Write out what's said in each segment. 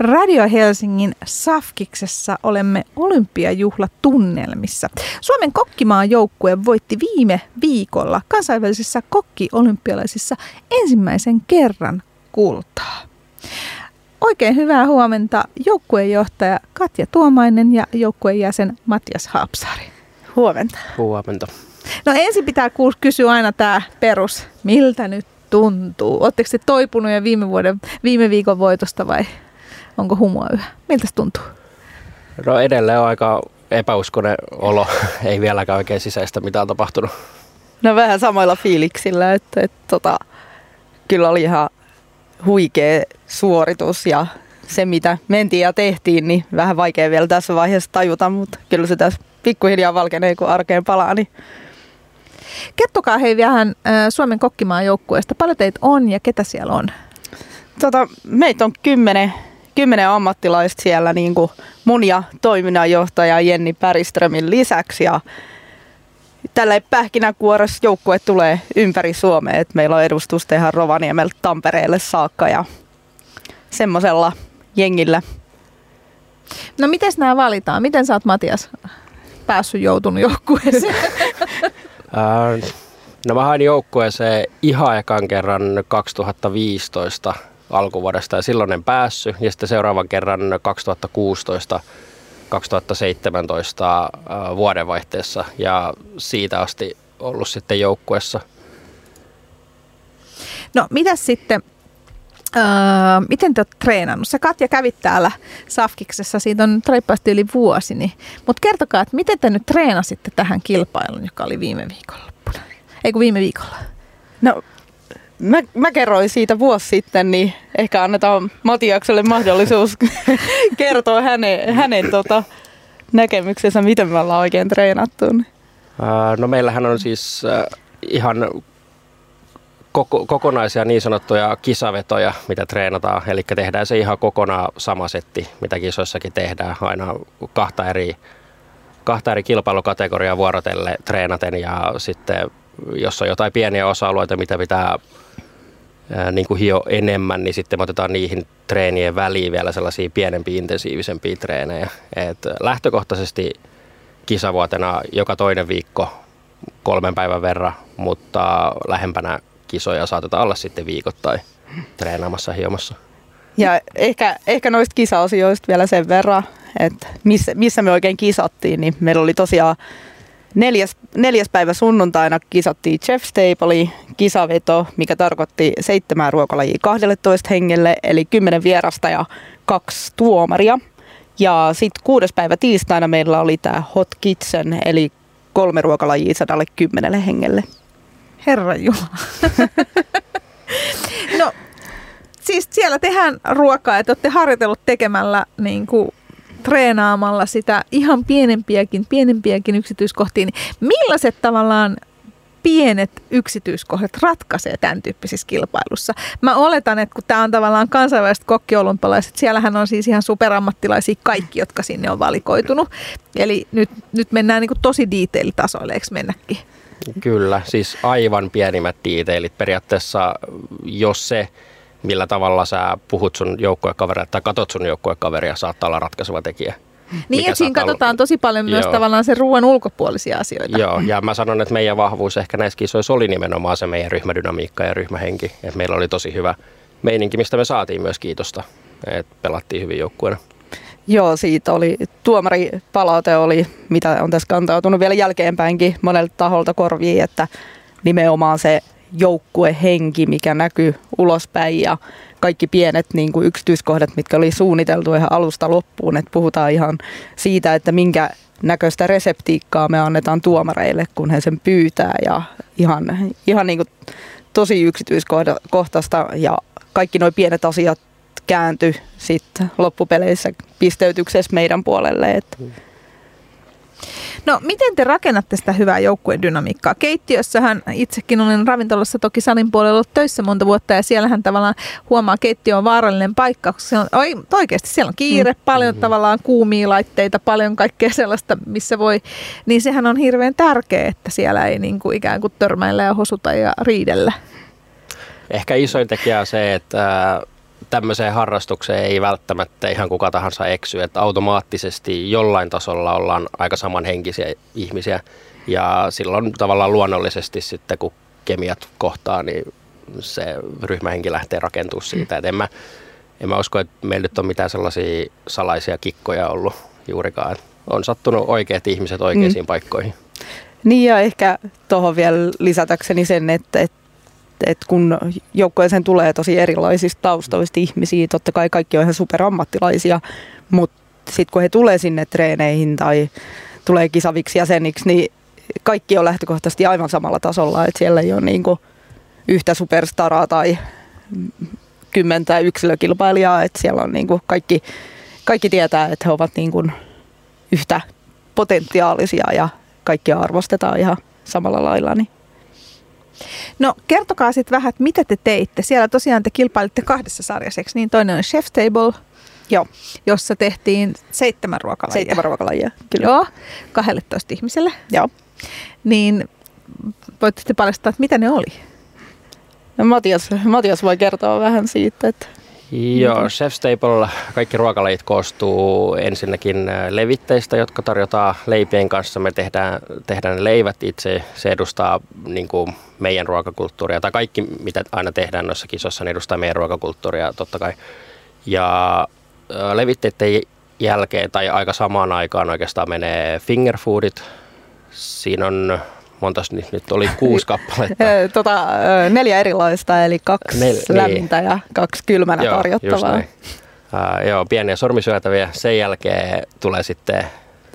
Radio Helsingin Safkiksessa olemme olympiajuhlatunnelmissa. Suomen kokkimaan joukkue voitti viime viikolla kansainvälisissä kokkiolympialaisissa ensimmäisen kerran kultaa. Oikein hyvää huomenta joukkueenjohtaja Katja Tuomainen ja joukkueen jäsen Matias Haapsaari. Huomenta. Huomenta. No ensin pitää kysyä aina tämä perus, miltä nyt tuntuu? Oletteko te toipunut jo viime, vuoden, viime viikon voitosta vai onko humua yhä? Miltä se tuntuu? No edelleen on aika epäuskonen olo. Ei vieläkään oikein sisäistä mitään tapahtunut. No vähän samoilla fiiliksillä, että, että tota, kyllä oli ihan huikea suoritus ja se mitä mentiin ja tehtiin, niin vähän vaikea vielä tässä vaiheessa tajuta, mutta kyllä se tässä pikkuhiljaa valkenee kun arkeen palaa, niin Kertokaa hei vähän Suomen kokkimaan joukkueesta. Paljon teitä on ja ketä siellä on? Tota, meitä on kymmenen, kymmenen ammattilaista siellä, niin kuin mun ja toiminnanjohtaja Jenni Päriströmin lisäksi. Ja tällä pähkinäkuoressa joukkue tulee ympäri Suomea, että meillä on edustus tehdä Rovaniemeltä Tampereelle saakka ja semmoisella jengillä. No miten nämä valitaan? Miten sä oot Matias päässyt joutunut joukkueeseen? no mä hain joukkueeseen ihan ekan kerran 2015 alkuvuodesta ja silloin en päässyt. Ja sitten seuraavan kerran 2016 2017 vuodenvaihteessa ja siitä asti ollut sitten joukkuessa. No mitä sitten, öö, miten te olette treenannut? Sä Katja kävit täällä Safkiksessa, siitä on reippaasti yli vuosi, niin, mutta kertokaa, että miten te nyt treenasitte tähän kilpailuun, joka oli viime viikonloppuna? Ei kun viime viikolla. No mä, mä kerroin siitä vuosi sitten, niin ehkä annetaan Matiakselle mahdollisuus kertoa hänen, hänen tota, näkemyksensä, miten me ollaan oikein treenattu. No meillähän on siis ihan koko, kokonaisia niin sanottuja kisavetoja, mitä treenataan. Eli tehdään se ihan kokonaan sama setti, mitä kisoissakin tehdään. Aina kahta eri, kahta eri kilpailukategoriaa vuorotelle treenaten ja sitten jos on jotain pieniä osa-alueita, mitä pitää niin kuin hio enemmän, niin sitten me otetaan niihin treenien väliin vielä sellaisia pienempiä, intensiivisempiä treenejä. Et lähtökohtaisesti kisavuotena joka toinen viikko kolmen päivän verran, mutta lähempänä kisoja saatetaan olla sitten viikoittain treenaamassa hiomassa. Ja ehkä, ehkä noista kisaosioista vielä sen verran, että missä, missä me oikein kisattiin, niin meillä oli tosiaan neljäs, neljäs päivä sunnuntaina kisattiin Jeff Staple kisaveto, mikä tarkoitti seitsemän ruokalajia 12 hengelle, eli kymmenen vierasta ja kaksi tuomaria. Ja sitten kuudes päivä tiistaina meillä oli tämä Hot Kitchen, eli kolme ruokalajia sadalle kymmenelle hengelle. Herra Jumala. no, siis siellä tehdään ruokaa, että olette harjoitellut tekemällä niin kuin treenaamalla sitä ihan pienempiäkin, pienempiäkin yksityiskohtia, niin millaiset tavallaan pienet yksityiskohdat ratkaisee tämän tyyppisissä kilpailussa. Mä oletan, että kun tämä on tavallaan kansainväliset kokkiolumpalaiset, siellähän on siis ihan superammattilaisia kaikki, jotka sinne on valikoitunut. Eli nyt, nyt mennään niin tosi detailitasoille, eikö mennäkin? Kyllä, siis aivan pienimmät detailit. Periaatteessa jos se, millä tavalla sä puhut sun joukkuekaveria tai katot sun joukkuekaveria, saattaa olla ratkaiseva tekijä. Niin, että siinä katsotaan olla... tosi paljon myös Joo. tavallaan sen ruoan ulkopuolisia asioita. Joo, ja mä sanon, että meidän vahvuus ehkä näissä kisoissa oli nimenomaan se meidän ryhmädynamiikka ja ryhmähenki. Että meillä oli tosi hyvä meininki, mistä me saatiin myös kiitosta, että pelattiin hyvin joukkueena. Joo, siitä oli, tuomaripalaute oli, mitä on tässä kantautunut vielä jälkeenpäinkin monelta taholta korviin, että nimenomaan se joukkuehenki, mikä näkyy ulospäin ja kaikki pienet niin kuin yksityiskohdat, mitkä oli suunniteltu ihan alusta loppuun. Että puhutaan ihan siitä, että minkä näköistä reseptiikkaa me annetaan tuomareille, kun he sen pyytää ja ihan, ihan niin kuin tosi yksityiskohtaista ja kaikki nuo pienet asiat kääntyi sitten loppupeleissä pisteytyksessä meidän puolelle. Että No miten te rakennatte sitä hyvää joukkuedynamiikkaa? Keittiössähän itsekin olen ravintolassa toki salin puolella ollut töissä monta vuotta ja siellähän tavallaan huomaa, että keittiö on vaarallinen paikka, koska on, oi, oikeasti siellä on kiire, mm. paljon tavallaan kuumia laitteita, paljon kaikkea sellaista, missä voi, niin sehän on hirveän tärkeää, että siellä ei niin kuin ikään kuin törmäillä ja hosuta ja riidellä. Ehkä isoin tekijä on se, että tämmöiseen harrastukseen ei välttämättä ihan kuka tahansa eksy, että automaattisesti jollain tasolla ollaan aika samanhenkisiä ihmisiä ja silloin tavallaan luonnollisesti sitten kun kemiat kohtaa, niin se ryhmähenki lähtee rakentumaan siitä. Et en, mä, en mä usko, että meillä nyt on mitään sellaisia salaisia kikkoja ollut juurikaan. On sattunut oikeat ihmiset oikeisiin mm. paikkoihin. Niin ja ehkä tuohon vielä lisätäkseni sen, että, että, että kun joukkueeseen tulee tosi erilaisista taustoista ihmisiä, totta kai kaikki on ihan superammattilaisia, mutta sitten kun he tulee sinne treeneihin tai tulee kisaviksi jäseniksi, niin kaikki on lähtökohtaisesti aivan samalla tasolla, että siellä ei ole niin kuin yhtä superstaraa tai kymmentä yksilökilpailijaa, että siellä on niin kuin kaikki, kaikki tietää, että he ovat niin kuin yhtä potentiaalisia ja kaikkia arvostetaan ihan samalla lailla. Niin. No kertokaa sitten vähän, että mitä te teitte. Siellä tosiaan te kilpailitte kahdessa sarjassa, niin toinen on Chef Table, Joo. jossa tehtiin seitsemän ruokalajia. Seitsemän ruokalajia, kyllä. Joo, 12 ihmiselle. Joo. Niin voitte paljastaa, että mitä ne oli? No Matias, Matias voi kertoa vähän siitä, että Joo, Chef Staple, kaikki ruokalajit koostuu ensinnäkin äh, levitteistä, jotka tarjotaan leipien kanssa. Me tehdään, tehdään leivät itse, se edustaa niin kuin meidän ruokakulttuuria, tai kaikki mitä aina tehdään noissa kisoissa, niin edustaa meidän ruokakulttuuria totta kai. Ja äh, levitteiden jälkeen tai aika samaan aikaan oikeastaan menee fingerfoodit. Siinä on montas nyt, nyt oli kuusi kappaletta? tota, neljä erilaista, eli kaksi Nel, niin. lämmintä niin. ja kaksi kylmänä joo, tarjottavaa. Uh, joo, pieniä sormisyötäviä. Sen jälkeen tulee sitten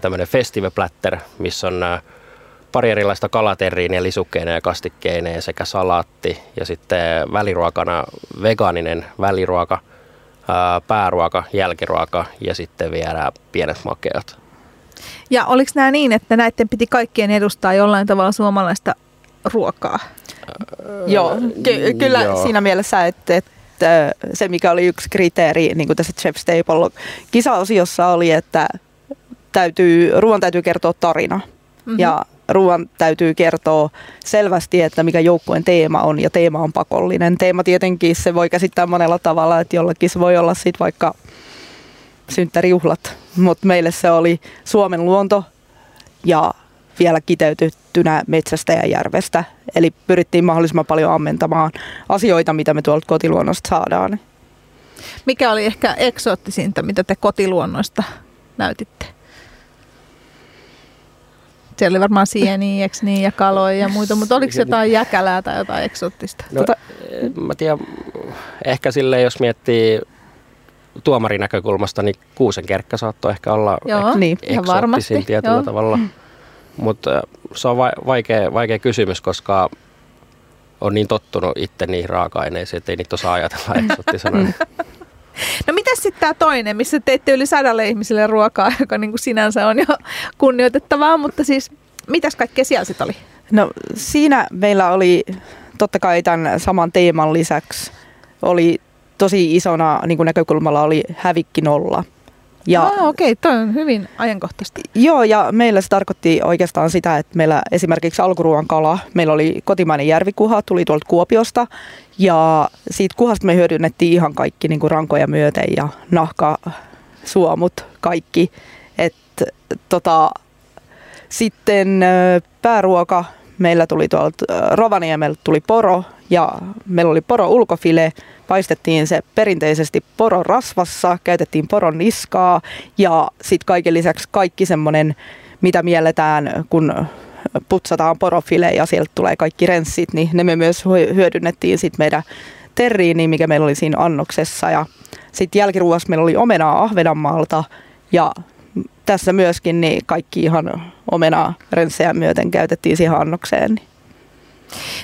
tämmöinen festival platter, missä on uh, pari erilaista kalaterriiniä, lisukkeineen ja kastikkeineen sekä salaatti. Ja sitten väliruokana vegaaninen väliruoka, uh, pääruoka, jälkiruoka ja sitten vielä pienet makeat. Ja oliko nämä niin, että näiden piti kaikkien edustaa jollain tavalla suomalaista ruokaa? Öö, joo, ky- kyllä joo. siinä mielessä, että, että se mikä oli yksi kriteeri niin kuin tässä Chef Staple kisaosiossa oli, että täytyy, ruoan täytyy kertoa tarina. Mm-hmm. Ja ruoan täytyy kertoa selvästi, että mikä joukkueen teema on, ja teema on pakollinen. Teema tietenkin se voi käsittää monella tavalla, että jollakin se voi olla sitten vaikka synttärijuhlat, mutta meille se oli Suomen luonto ja vielä kiteytettynä metsästä ja järvestä. Eli pyrittiin mahdollisimman paljon ammentamaan asioita, mitä me tuolta kotiluonnosta saadaan. Mikä oli ehkä eksoottisinta, mitä te kotiluonnosta näytitte? Siellä oli varmaan sieniä, niin, ja kaloja ja muita, mutta oliko jotain jäkälää tai jotain eksoottista? No, tota, mä tiedän, ehkä sille jos miettii tuomarin näkökulmasta, niin kuusen kerkkä saattoi ehkä olla Joo, niin, ihan varmasti. tietyllä Joo. tavalla. Mutta se on vaikea, vaikea kysymys, koska on niin tottunut itse niihin raaka-aineisiin, että ei niitä osaa ajatella eksottisena. Mm. No mitä sitten tämä toinen, missä teitte yli sadalle ihmiselle ruokaa, joka niinku sinänsä on jo kunnioitettavaa, mutta siis mitäs kaikkea siellä sitten oli? No siinä meillä oli totta kai tämän saman teeman lisäksi oli tosi isona niin kuin näkökulmalla oli hävikki nolla. Ja, ah, okei, okay. toi on hyvin ajankohtaisesti. Joo, ja meillä se tarkoitti oikeastaan sitä, että meillä esimerkiksi alkuruoan kala, meillä oli kotimainen järvikuha, tuli tuolta Kuopiosta, ja siitä kuhasta me hyödynnettiin ihan kaikki niin kuin rankoja myöten ja nahka, suomut, kaikki. Et, tota, sitten pääruoka, meillä tuli tuolta Rovaniemeltä tuli poro, ja meillä oli poro ulkofile, paistettiin se perinteisesti poron rasvassa, käytettiin poron niskaa ja sitten kaiken lisäksi kaikki semmoinen, mitä mielletään, kun putsataan porofile ja sieltä tulee kaikki renssit, niin ne me myös hyödynnettiin sitten meidän terriini, mikä meillä oli siinä annoksessa. Ja sitten jälkiruuassa meillä oli omenaa Ahvenanmaalta ja tässä myöskin niin kaikki ihan omenaa renssejä myöten käytettiin siihen annokseen.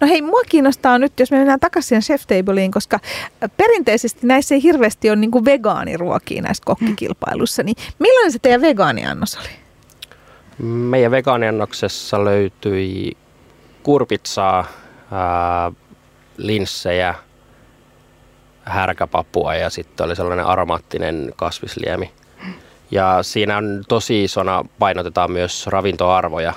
No hei, mua kiinnostaa nyt, jos me mennään takaisin Chef Tableiin, koska perinteisesti näissä ei hirveästi ole niin vegaaniruokia näissä kokkikilpailussa, niin millainen se teidän vegaaniannos oli? Meidän vegaaniannoksessa löytyi kurpitsaa, ää, linssejä, härkäpapua ja sitten oli sellainen aromaattinen kasvisliemi. Ja siinä on tosi isona, painotetaan myös ravintoarvoja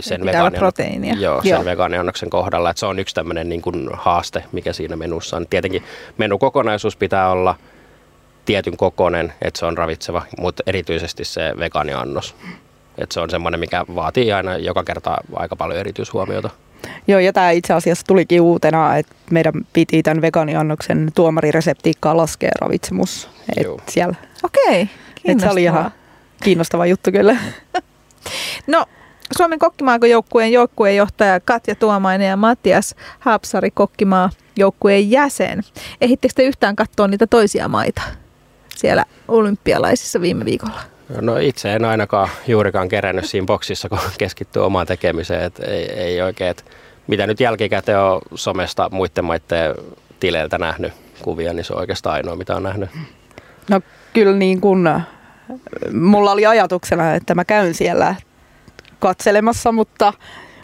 sen, Pitää olla proteiinia. Joo, sen Joo. vegaaniannoksen kohdalla. Että se on yksi tämmöinen niin kuin haaste, mikä siinä menussa on. Tietenkin menukokonaisuus pitää olla tietyn kokoinen, että se on ravitseva, mutta erityisesti se vegaaniannos. Että se on semmoinen, mikä vaatii aina joka kerta aika paljon erityishuomiota. Joo, ja tämä itse asiassa tulikin uutena, että meidän piti tämän vegaaniannoksen tuomarireseptiikkaa laskea ravitsemus. Joo. Et siellä, Okei, et se oli ihan kiinnostava juttu kyllä. No, Suomen kokkimaajoukkueen joukkueenjohtaja Katja Tuomainen ja Matias Haapsari kokkimaa joukkueen jäsen. Ehittekö te yhtään katsoa niitä toisia maita siellä olympialaisissa viime viikolla? No itse en ainakaan juurikaan kerännyt siinä boksissa, kun keskittyy omaan tekemiseen. Et ei, ei oikein, et mitä nyt jälkikäteen on somesta muiden maiden tileiltä nähnyt kuvia, niin se on oikeastaan ainoa, mitä on nähnyt. No kyllä niin kun, mulla oli ajatuksena, että mä käyn siellä katselemassa, mutta,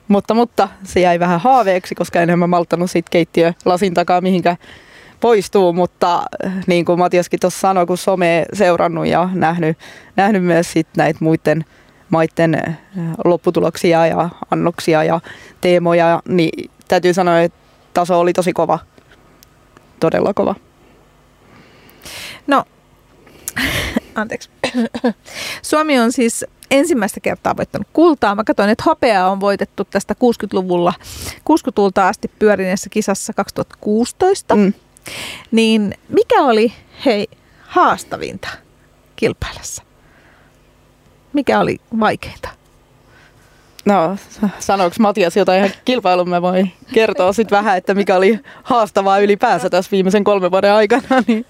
mutta, mutta se jäi vähän haaveeksi, koska en mä malttanut siitä keittiö lasin takaa mihinkä poistuu, mutta niin kuin Matiaskin tuossa sanoi, kun some seurannut ja nähnyt, nähnyt myös sit näitä muiden maiden lopputuloksia ja annoksia ja teemoja, niin täytyy sanoa, että taso oli tosi kova. Todella kova. No, anteeksi. Suomi on siis ensimmäistä kertaa voittanut kultaa. Mä katsoin, että hopeaa on voitettu tästä 60-luvulla, 60-luvulta asti pyörineessä kisassa 2016. Mm. Niin mikä oli, hei, haastavinta kilpailessa? Mikä oli vaikeinta? No, sanoiko Matias jotain ihan kilpailun, mä voin kertoa sitten vähän, että mikä oli haastavaa ylipäänsä tässä viimeisen kolmen vuoden aikana. Niin.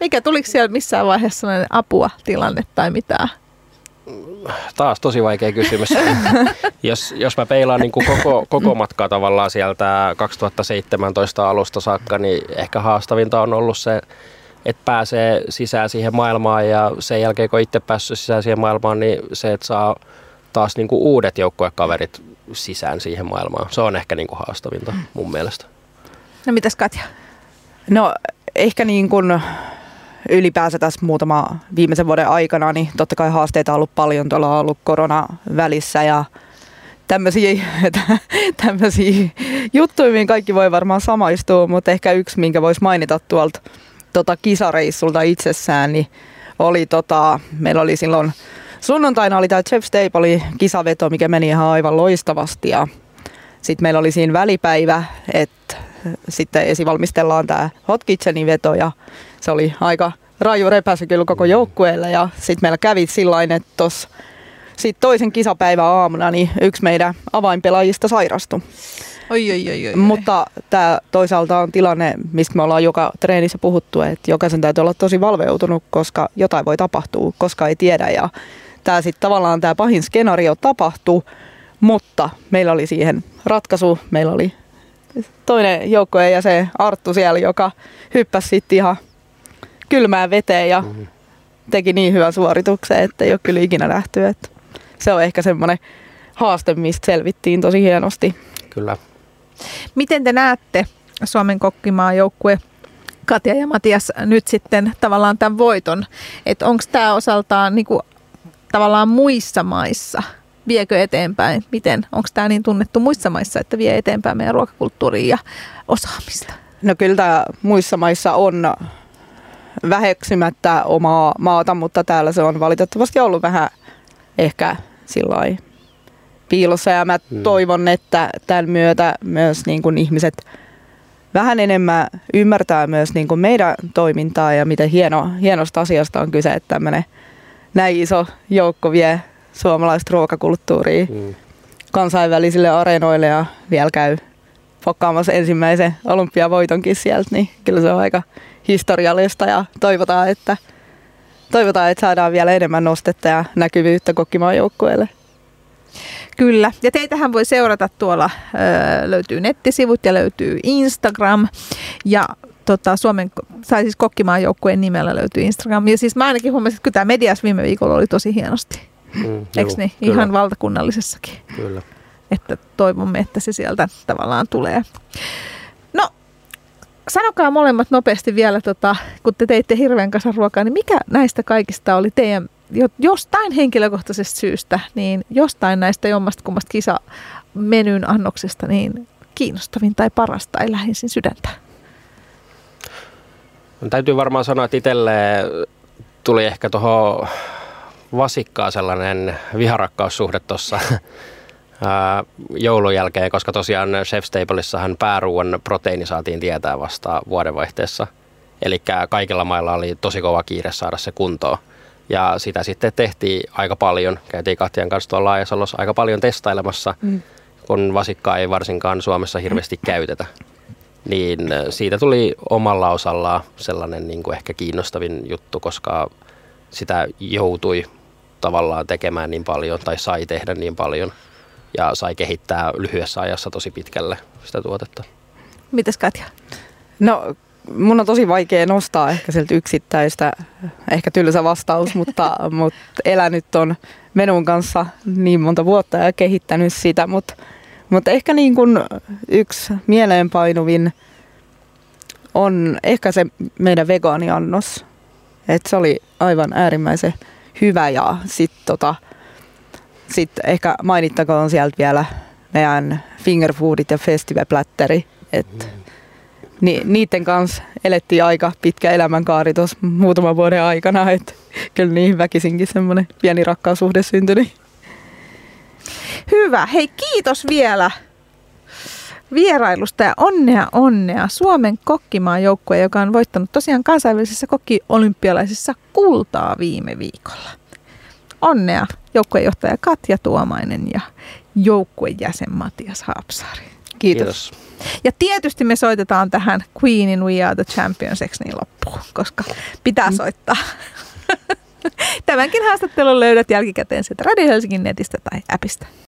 Mikä, tuliko siellä missään vaiheessa sellainen apua tilanne tai mitään? Taas tosi vaikea kysymys. jos, jos mä peilaan niin kuin koko, koko matkaa tavallaan sieltä 2017 alusta saakka, niin ehkä haastavinta on ollut se, että pääsee sisään siihen maailmaan ja sen jälkeen kun itse päässyt sisään siihen maailmaan, niin se, että saa taas niin kuin uudet joukkuekaverit sisään siihen maailmaan. Se on ehkä niin kuin haastavinta mun mielestä. No mitäs Katja? No, ehkä niin kuin ylipäänsä tässä muutama viimeisen vuoden aikana, niin totta kai haasteita on ollut paljon. Tuolla on ollut korona välissä ja tämmöisiä, tämmöisiä juttuja, mihin kaikki voi varmaan samaistua, mutta ehkä yksi, minkä voisi mainita tuolta tota kisareissulta itsessään, niin oli tota, meillä oli silloin sunnuntaina oli tämä Jeff Staple kisaveto, mikä meni ihan aivan loistavasti ja sitten meillä oli siinä välipäivä, että sitten esivalmistellaan tämä Hot Kitchenin veto ja se oli aika raju repäsy kyllä koko joukkueelle ja sitten meillä kävi sillä että tuossa sitten toisen kisapäivän aamuna niin yksi meidän avainpelaajista sairastui. Oi, oi, oi, oi. Mutta tämä toisaalta on tilanne, mistä me ollaan joka treenissä puhuttu, että jokaisen täytyy olla tosi valveutunut, koska jotain voi tapahtua, koska ei tiedä. Ja tämä sitten tavallaan tämä pahin skenaario tapahtuu, mutta meillä oli siihen ratkaisu. Meillä oli toinen joukkojen jäsen Arttu siellä, joka hyppäsi sitten ihan kylmään veteen ja Mhm. teki niin hyvän suorituksen, että ei ole kyllä ikinä nähty. Että se on ehkä semmoinen haaste, mistä selvittiin tosi hienosti. Kyllä. Miten te näette Suomen kokkimaa joukkue Katja ja Matias nyt sitten tavallaan tämän voiton? Että onko tämä osaltaan niinku, tavallaan muissa maissa? Viekö eteenpäin? Miten? Onko tämä niin tunnettu muissa maissa, että vie eteenpäin meidän ruokakulttuuria ja osaamista? No kyllä tämä muissa maissa on väheksymättä omaa maata, mutta täällä se on valitettavasti ollut vähän ehkä sillä piilossa ja mä Hmm. toivon, että tämän myötä myös niin kuin ihmiset vähän enemmän ymmärtää myös niin kuin meidän toimintaa ja miten hieno, hienosta asiasta on kyse, että tämmöinen näin iso joukko vie suomalaista ruokakulttuuria Mm. kansainvälisille areenoille ja vielä käy pokkaamassa ensimmäisen olympiavoitonkin sieltä, niin kyllä se on aika historiallista ja toivotaan, että, toivotaan, että saadaan vielä enemmän nostetta ja näkyvyyttä kokkimaan joukkueelle. Kyllä, ja teitähän voi seurata tuolla, öö, löytyy nettisivut ja löytyy Instagram ja tota, Suomen, tai siis kokkimaan joukkueen nimellä löytyy Instagram. Ja siis mä ainakin huomasin, että kyllä tämä medias viime viikolla oli tosi hienosti. Mm, Eikö juu, niin? kyllä, Ihan valtakunnallisessakin. Kyllä. Että toivomme, että se sieltä tavallaan tulee. No, sanokaa molemmat nopeasti vielä, tota, kun te teitte hirveän kasan ruokaa, niin mikä näistä kaikista oli teidän jostain henkilökohtaisesta syystä, niin jostain näistä jommasta kummasta kisamenyn annoksesta, niin kiinnostavin tai parasta tai lähisin sydäntä? Täytyy varmaan sanoa, että itselle tuli ehkä tuohon vasikkaa sellainen viharakkaussuhde tuossa joulun jälkeen, koska tosiaan Chef's Tableissahan pääruuan proteiini saatiin tietää vasta vuodenvaihteessa. Eli kaikilla mailla oli tosi kova kiire saada se kuntoon. Ja sitä sitten tehtiin aika paljon. Käytiin Katjan kanssa tuolla Laajasalossa aika paljon testailemassa, mm. kun vasikkaa ei varsinkaan Suomessa hirveästi käytetä. Niin siitä tuli omalla osallaan sellainen niin kuin ehkä kiinnostavin juttu, koska sitä joutui tavallaan tekemään niin paljon tai sai tehdä niin paljon ja sai kehittää lyhyessä ajassa tosi pitkälle sitä tuotetta. Mites Katja? No mun on tosi vaikea nostaa ehkä sieltä yksittäistä, ehkä tylsä vastaus, mutta, mutta elänyt on menun kanssa niin monta vuotta ja kehittänyt sitä, mutta, mutta ehkä niin kuin yksi mieleenpainuvin on ehkä se meidän vegaaniannos. Et se oli aivan äärimmäisen hyvä ja sitten tota, sit ehkä mainittakoon sieltä vielä meidän fingerfoodit ja festivalplätteri. Et ni, niiden kanssa elettiin aika pitkä elämänkaari tuossa muutaman vuoden aikana, että kyllä niihin väkisinkin semmoinen pieni rakkaussuhde syntyi. Hyvä. Hei, kiitos vielä vierailusta ja onnea onnea Suomen kokkimaan joukkue, joka on voittanut tosiaan kansainvälisessä kokkiolympialaisissa kultaa viime viikolla. Onnea joukkuejohtaja Katja Tuomainen ja joukkueen jäsen Matias Haapsaari. Kiitos. Kiitos. Ja tietysti me soitetaan tähän Queenin We Are the Champions niin loppuun, koska pitää mm. soittaa. Tämänkin haastattelun löydät jälkikäteen sieltä Radio Helsingin netistä tai appista.